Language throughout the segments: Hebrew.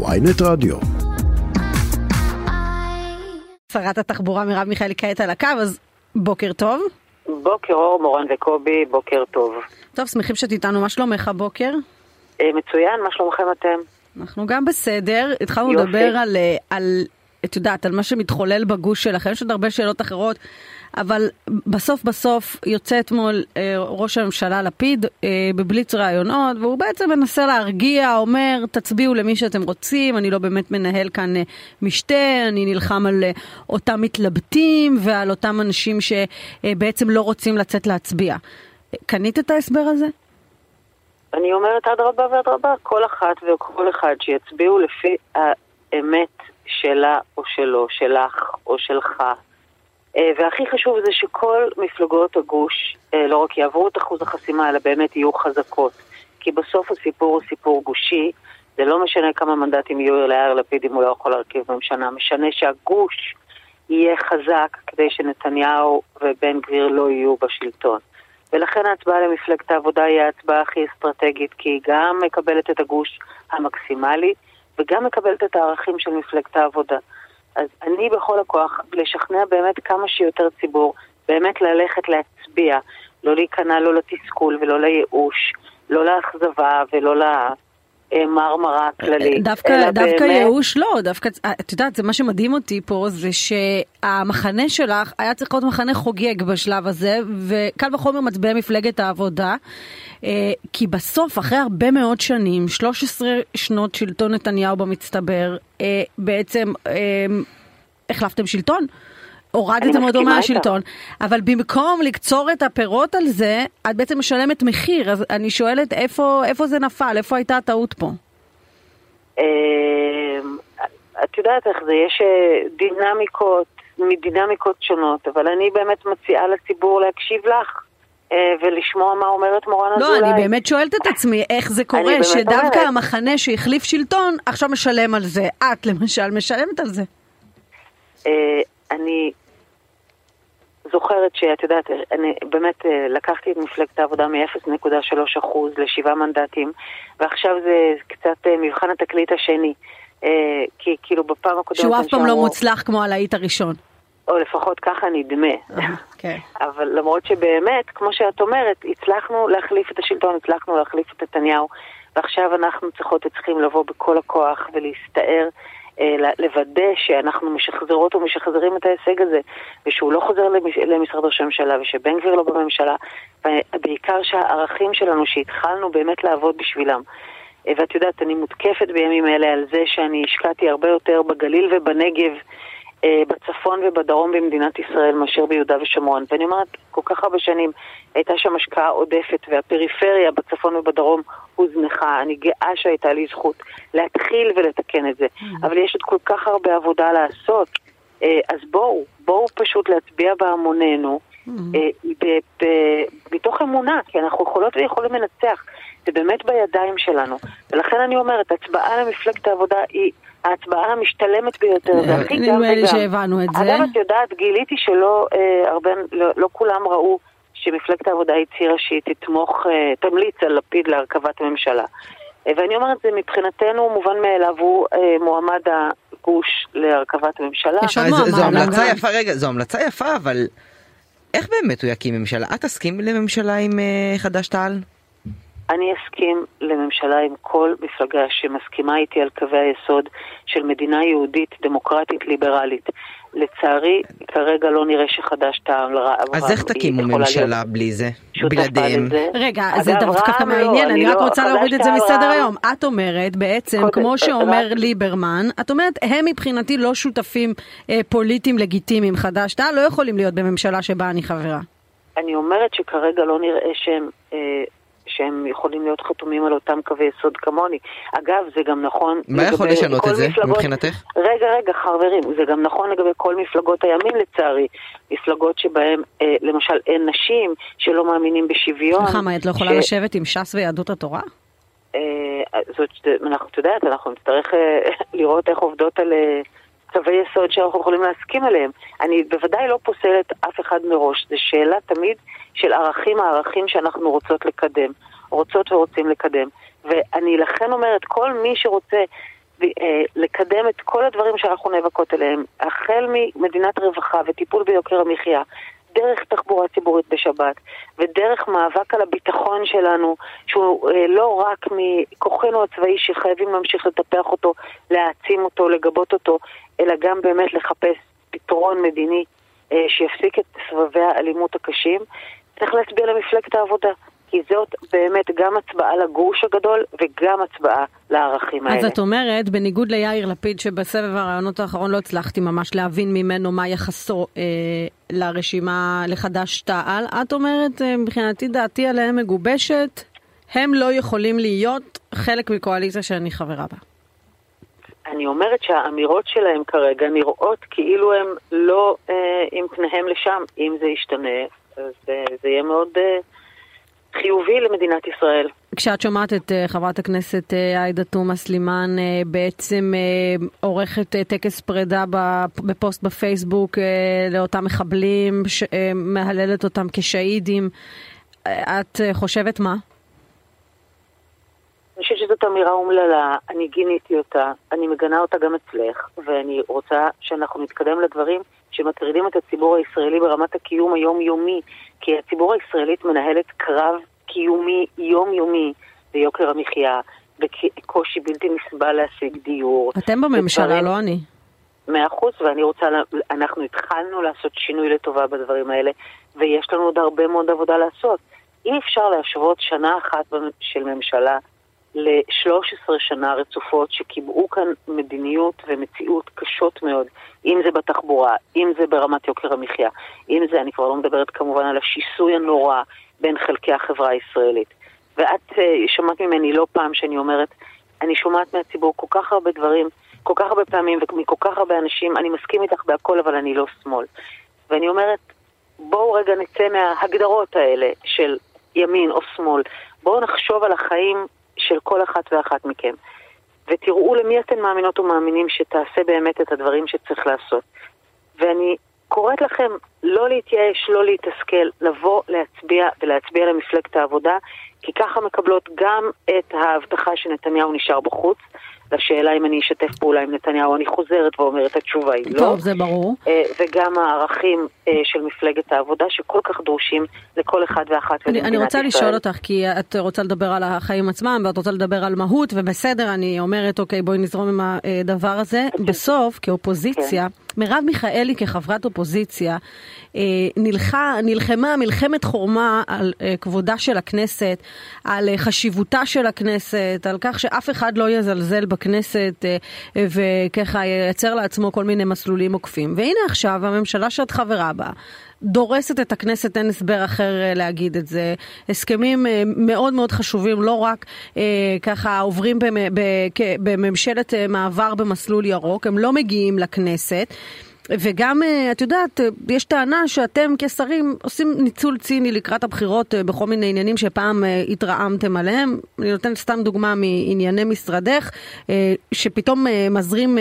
ויינט רדיו. שרת התחבורה מרב מיכאלי כעת על הקו, אז בוקר טוב. בוקר אור, מורן וקובי, בוקר טוב. טוב, שמחים שאת איתנו, מה שלומך הבוקר? אה, מצוין, מה שלומכם אתם? אנחנו גם בסדר, התחלנו יופי. לדבר על, אה, על, את יודעת, על מה שמתחולל בגוש שלכם, יש עוד הרבה שאלות אחרות, אבל בסוף בסוף יוצא אתמול אה, ראש הממשלה לפיד אה, בבליץ ראיונות, והוא בעצם מנסה להרגיע, אומר, תצביעו למי שאתם רוצים, אני לא באמת מנהל כאן אה, משתה, אני נלחם על אה, אותם מתלבטים ועל אותם אנשים שבעצם לא רוצים לצאת להצביע. אה, קנית את ההסבר הזה? אני אומרת אדרבה ואדרבה, כל אחת וכל אחד שיצביעו לפי האמת שלה או שלו, שלך או שלך. אה, והכי חשוב זה שכל מפלגות הגוש אה, לא רק יעברו את אחוז החסימה, אלא באמת יהיו חזקות. כי בסוף הסיפור הוא סיפור גושי, זה לא משנה כמה מנדטים יהיו ליאיר לפיד אם הוא לא יכול להרכיב ממשלה, משנה שהגוש יהיה חזק כדי שנתניהו ובן גביר לא יהיו בשלטון. ולכן ההצבעה למפלגת העבודה היא ההצבעה הכי אסטרטגית, כי היא גם מקבלת את הגוש המקסימלי, וגם מקבלת את הערכים של מפלגת העבודה. אז אני בכל הכוח לשכנע באמת כמה שיותר ציבור, באמת ללכת להצביע, לא להיכנע לא לתסכול ולא לייאוש, לא לאכזבה ולא למרמרה הכללית. דווקא, אלא דווקא באמת- ייאוש לא, דווקא, את יודעת, זה מה שמדהים אותי פה, זה שהמחנה שלך היה צריך להיות מחנה חוגג בשלב הזה, וקל וחומר מצביעי מפלגת העבודה, אה, כי בסוף, אחרי הרבה מאוד שנים, 13 שנות שלטון נתניהו במצטבר, אה, בעצם אה, החלפתם שלטון. הורדתם אותו. מהשלטון, אבל במקום לקצור את הפירות על זה, את בעצם משלמת מחיר, אז אני שואלת איפה, איפה זה נפל, איפה הייתה הטעות פה? אמ, את יודעת איך זה, יש אה, דינמיקות, מדינמיקות שונות, אבל אני באמת מציעה לציבור להקשיב לך אה, ולשמוע מה אומרת מורן לא, אזולאי. אני באמת שואלת את עצמי איך זה קורה שדווקא. המחנה שהחליף שלטון עכשיו משלם על זה. את למשל משלמת על זה. אה, אני זוכרת שאת יודעת, אני באמת אה, לקחתי את מפלגת העבודה מ-0.3% ל-7 מנדטים, ועכשיו זה קצת אה, מבחן התקליט השני. אה, כי כאילו בפעם הקודמת... שהוא אף פעם לא מוצלח כמו הלהיט הראשון. או לפחות ככה נדמה. כן. אבל למרות שבאמת, כמו שאת אומרת, הצלחנו להחליף את השלטון, הצלחנו להחליף את נתניהו, ועכשיו אנחנו צריכות וצריכים לבוא בכל הכוח ולהסתער, לוודא שאנחנו משחזרות ומשחזרים את ההישג הזה, ושהוא לא חוזר למש- למשרד ראש הממשלה, ושבן גביר לא בממשלה, ובעיקר שהערכים שלנו, שהתחלנו באמת לעבוד בשבילם. אה, ואת יודעת, אני מותקפת בימים אלה על זה שאני השקעתי הרבה יותר בגליל ובנגב. אה, בצפון ובדרום במדינת ישראל מאשר ביהודה ושומרון. ואני אומרת, כל כך הרבה שנים הייתה שם השקעה עודפת והפריפריה בצפון ובדרום הוזנחה. אני גאה שהייתה לי זכות להתחיל ולתקן את זה. אבל יש עוד כל כך הרבה עבודה לעשות. אה, אז בואו, בואו פשוט להצביע בהמוננו. אה, ב- ב- מתוך אמונה, כי אנחנו יכולות ויכולים לנצח. זה באמת בידיים שלנו. ולכן אני אומרת, הצבעה למפלגת העבודה היא ההצבעה המשתלמת ביותר, זה הכי גם נדמה לי וגם. שהבנו את זה. אגב, את יודעת, גיליתי שלא אה, הרבה, לא, לא כולם ראו שמפלגת העבודה הצהירה שהיא תתמוך, אה, תמליץ על לפיד להרכבת הממשלה. אה, ואני אומרת, זה מבחינתנו מובן מאליו, הוא אה, מועמד הגוש להרכבת הממשלה. יש עוד זו- מועמד, זו המלצה גם. יפה, רגע, זו המלצה יפה, אבל איך באמת הוא יקים ממשלה? את תסכים לממשלה עם אה, חד"ש-תע"ל? אני אסכים לממשלה עם כל מפלגה שמסכימה איתי על קווי היסוד של מדינה יהודית, דמוקרטית, ליברלית. לצערי, כרגע לא נראה שחד"ש טעם לרע. אז איך תקימו ממשלה בלי זה? בלעדיהם? רגע, זה דווקא רע"מ לא, מעניין, אני רק לא, רוצה חד"ש להוריד את זה תע"ל, מסדר רע"מ. היום. את אומרת בעצם, קודם, כמו רק- שאומר ליברמן, את אומרת, הם מבחינתי לא שותפים אה, פוליטיים לגיטימיים, חד"ש תע"ל, לא יכולים להיות בממשלה שבה אני חברה. אני אומרת שכרגע לא נראה שהם, אה, שהם יכולים להיות חתומים על אותם קווי יסוד כמוני. אגב, זה גם נכון... מה יכול לשנות כל את זה מפלגות- מבחינתך? רגע, רגע, חברים, זה גם נכון לגבי כל מפלגות הימין לצערי. מפלגות שבהן, אה, למשל, אין נשים, שלא מאמינים בשוויון. סליחה, מה, את לא יכולה ש- לשבת עם ש"ס ויהדות התורה? אה, זאת, אנחנו, את יודעת, אנחנו נצטרך אה, לראות איך עובדות על אה, קווי יסוד שאנחנו יכולים להסכים עליהם. אני בוודאי לא פוסלת אף אחד מראש, זו שאלה תמיד של ערכים, הערכים שאנחנו רוצות לקדם, רוצות ורוצים לקדם. ואני לכן אומרת, כל מי שרוצה אה, לקדם את כל הדברים שאנחנו נאבקות עליהם, החל ממדינת רווחה וטיפול ביוקר המחיה, דרך תחבורה ציבורית בשבת, ודרך מאבק על הביטחון שלנו, שהוא אה, לא רק מכוחנו הצבאי שחייבים להמשיך לטפח אותו, להעצים אותו, לגבות אותו, אלא גם באמת לחפש פתרון מדיני אה, שיפסיק את סבבי האלימות הקשים, צריך להצביע למפלגת העבודה. כי זאת באמת גם הצבעה לגוש הגדול וגם הצבעה לערכים האלה. אז את אומרת, בניגוד ליאיר לפיד, שבסבב הרעיונות האחרון לא הצלחתי ממש להבין ממנו מה יחסו אה, לרשימה לחד"ש-תע"ל, את אומרת, אה, מבחינתי דעתי עליהם מגובשת, הם לא יכולים להיות חלק מקואליציה שאני חברה בה. אני אומרת שהאמירות שלהם כרגע נראות כאילו הם לא אה, עם פניהם לשם. אם זה ישתנה, אז אה, זה יהיה מאוד... אה, חיובי למדינת ישראל. כשאת שומעת את uh, חברת הכנסת uh, עאידה תומא סלימאן uh, בעצם uh, עורכת uh, טקס פרידה בפוסט בפייסבוק uh, לאותם מחבלים, ש, uh, מהללת אותם כשהידים, uh, את uh, חושבת מה? שזאת אמירה אומללה, אני גיניתי אותה, אני מגנה אותה גם אצלך, ואני רוצה שאנחנו נתקדם לדברים שמטרידים את הציבור הישראלי ברמת הקיום היומיומי, כי הציבור הישראלית מנהלת קרב קיומי יומיומי ביוקר המחיה, בקושי בלתי נסבל להשיג דיור. אתם בממשלה, ודברים... לא אני. מאה אחוז, ואני רוצה, אנחנו התחלנו לעשות שינוי לטובה בדברים האלה, ויש לנו עוד הרבה מאוד עבודה לעשות. אי אפשר להשוות שנה אחת של ממשלה ל-13 שנה רצופות שקיבעו כאן מדיניות ומציאות קשות מאוד, אם זה בתחבורה, אם זה ברמת יוקר המחיה, אם זה, אני כבר לא מדברת כמובן על השיסוי הנורא בין חלקי החברה הישראלית. ואת uh, שמעת ממני לא פעם שאני אומרת, אני שומעת מהציבור כל כך הרבה דברים, כל כך הרבה פעמים ומכל כך הרבה אנשים, אני מסכים איתך בהכל אבל אני לא שמאל. ואני אומרת, בואו רגע נצא מההגדרות האלה של ימין או שמאל, בואו נחשוב על החיים של כל אחת ואחת מכם. ותראו למי אתן מאמינות ומאמינים שתעשה באמת את הדברים שצריך לעשות. ואני קוראת לכם לא להתייאש, לא להתסכל, לבוא להצביע ולהצביע למפלגת העבודה, כי ככה מקבלות גם את ההבטחה שנתניהו נשאר בחוץ, לשאלה אם אני אשתף פעולה עם נתניהו, אני חוזרת ואומרת, התשובה היא לא. טוב, זה ברור. אה, וגם הערכים אה, של מפלגת העבודה שכל כך דרושים לכל אחד ואחת במדינת ישראל. אני רוצה לשאול אותך, כי את רוצה לדבר על החיים עצמם, ואת רוצה לדבר על מהות, ובסדר, אני אומרת, אוקיי, בואי נזרום עם הדבר הזה. אוקיי. בסוף, כאופוזיציה, כן. מרב מיכאלי כחברת אופוזיציה אה, נלחה, נלחמה מלחמת חורמה על כבודה של הכנסת, על חשיבותה של הכנסת, על כך שאף אחד לא יזלזל בכנסת וככה ייצר לעצמו כל מיני מסלולים עוקפים. והנה עכשיו הממשלה שאת חברה בה דורסת את הכנסת, אין הסבר אחר להגיד את זה. הסכמים מאוד מאוד חשובים, לא רק אה, ככה עוברים בממשלת מעבר במסלול ירוק, הם לא מגיעים לכנסת. וגם, אה, את יודעת, אה, יש טענה שאתם כשרים עושים ניצול ציני לקראת הבחירות אה, בכל מיני עניינים שפעם התרעמתם עליהם. אני נותנת סתם דוגמה מענייני משרדך, שפתאום מזרים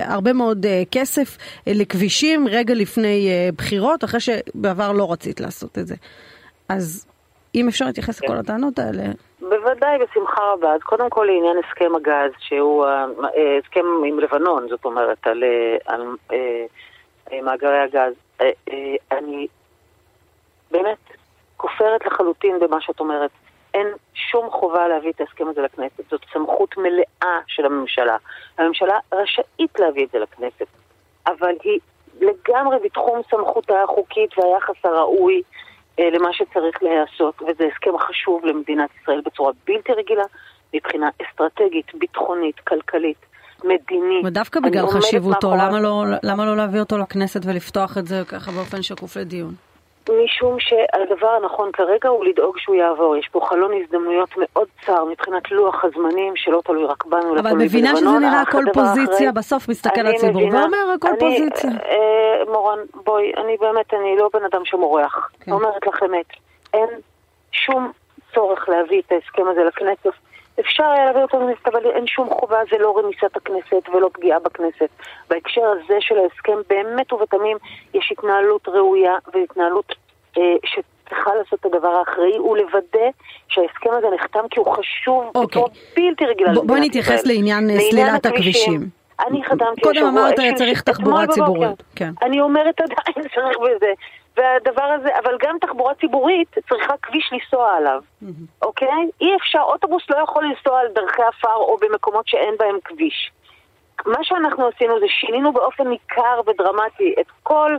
הרבה מאוד כסף לכבישים רגע לפני בחירות, אחרי שבעבר לא רצית לעשות את זה. אז אם אפשר להתייחס לכל הטענות האלה. בוודאי, בשמחה רבה. אז קודם כל לעניין הסכם הגז, שהוא הסכם עם לבנון, זאת אומרת, על, על אה, מאגרי הגז. אה, אה, אני באמת כופרת לחלוטין במה שאת אומרת. אין שום חובה להביא את ההסכם הזה לכנסת. זאת סמכות מלאה של הממשלה. הממשלה רשאית להביא את זה לכנסת, אבל היא לגמרי בתחום סמכותה החוקית והיחס הראוי אה, למה שצריך להיעשות, וזה הסכם חשוב למדינת ישראל בצורה בלתי רגילה, מבחינה אסטרטגית, ביטחונית, כלכלית. מדיני. ודווקא בגלל חשיבותו, למה לא, למה לא להביא אותו לכנסת ולפתוח את זה ככה באופן שקוף לדיון? משום שהדבר הנכון כרגע הוא לדאוג שהוא יעבור. יש פה חלון הזדמנויות מאוד צר מבחינת לוח הזמנים, שלא תלוי רק בנו, אבל מבינה שזה נראה הכל פוזיציה, אחרי. בסוף מסתכל הציבור ואומר הכל אני, פוזיציה. אה, מורן, בואי, אני באמת, אני לא בן אדם שמורח. כן. אומרת לך אמת, אין שום צורך להביא את ההסכם הזה לכנסת. אפשר היה להביא אותו לכנסת, אבל אין שום חובה, זה לא רמיסת הכנסת ולא פגיעה בכנסת. בהקשר הזה של ההסכם, באמת ובתמים, יש התנהלות ראויה והתנהלות אה, צריכה לעשות את הדבר האחראי, הוא לוודא שההסכם הזה נחתם כי הוא חשוב אוקיי. בצורה בלתי רגילה בוא- בוא נתייחס ישראל. לעניין סלילת הכבישים. אני חתמתי קודם השבוע, אמרת איזשהו- צריך תחבורה. ציבורית, כן. אני אומרת עדיין צריך בזה. והדבר הזה, אבל גם תחבורה ציבורית צריכה כביש לנסוע עליו, אוקיי? אי אפשר, אוטובוס לא יכול לנסוע על דרכי עפר או במקומות שאין בהם כביש. מה שאנחנו עשינו זה שינינו באופן ניכר ודרמטי את כל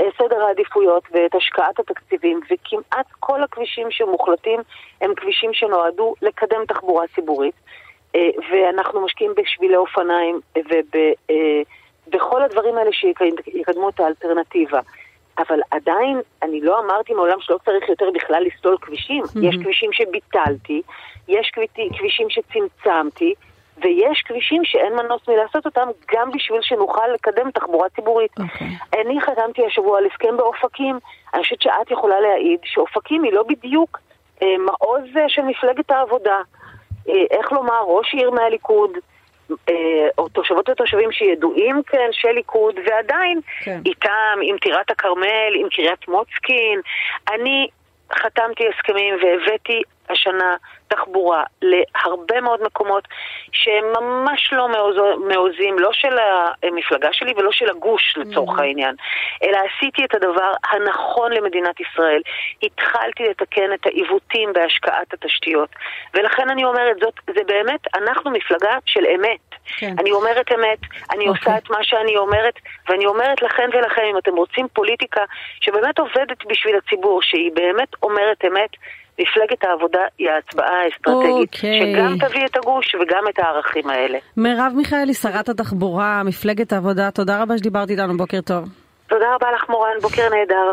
אה, סדר העדיפויות ואת השקעת התקציבים, וכמעט כל הכבישים שמוחלטים הם כבישים שנועדו לקדם תחבורה ציבורית, אה, ואנחנו משקיעים בשבילי אופניים ובכל הדברים האלה שיקדמו את האלטרנטיבה. אבל עדיין, אני לא אמרתי מעולם שלא צריך יותר בכלל לסלול כבישים. יש כבישים שביטלתי, יש כבישים שצמצמתי, ויש כבישים שאין מנוס מלעשות אותם גם בשביל שנוכל לקדם תחבורה ציבורית. אוקיי. אני חתמתי השבוע על הסכם באופקים, אני חושבת שאת יכולה להעיד שאופקים היא לא בדיוק אה, מעוז של מפלגת העבודה. אה, איך לומר, ראש עיר מהליכוד, או תושבות ותושבים שידועים כאנשי ליכוד, ועדיין כן. איתם, עם טירת הכרמל, עם קריית מוצקין. אני חתמתי הסכמים והבאתי השנה תחבורה להרבה מאוד מקומות שהם ממש לא מעוז- מעוזים, לא של המפלגה שלי ולא של הגוש לצורך העניין, אלא עשיתי את הדבר הנכון למדינת ישראל. התחלתי לתקן את העיוותים בהשקעת התשתיות. ולכן אני אומרת, זאת, זה באמת, אנחנו מפלגה של אמת. כן. אני אומרת אמת, אני אוקיי. עושה את מה שאני אומרת, ואני אומרת לכן ולכם, אם אתם רוצים פוליטיקה שבאמת עובדת בשביל הציבור, שהיא באמת אומרת אמת, מפלגת העבודה היא ההצבעה האסטרטגית, אוקיי. שגם תביא את הגוש וגם את הערכים האלה. מרב מיכאלי, שרת התחבורה, מפלגת העבודה, תודה רבה שדיברת איתנו, בוקר טוב. תודה רבה לך מורן, בוקר נהדר.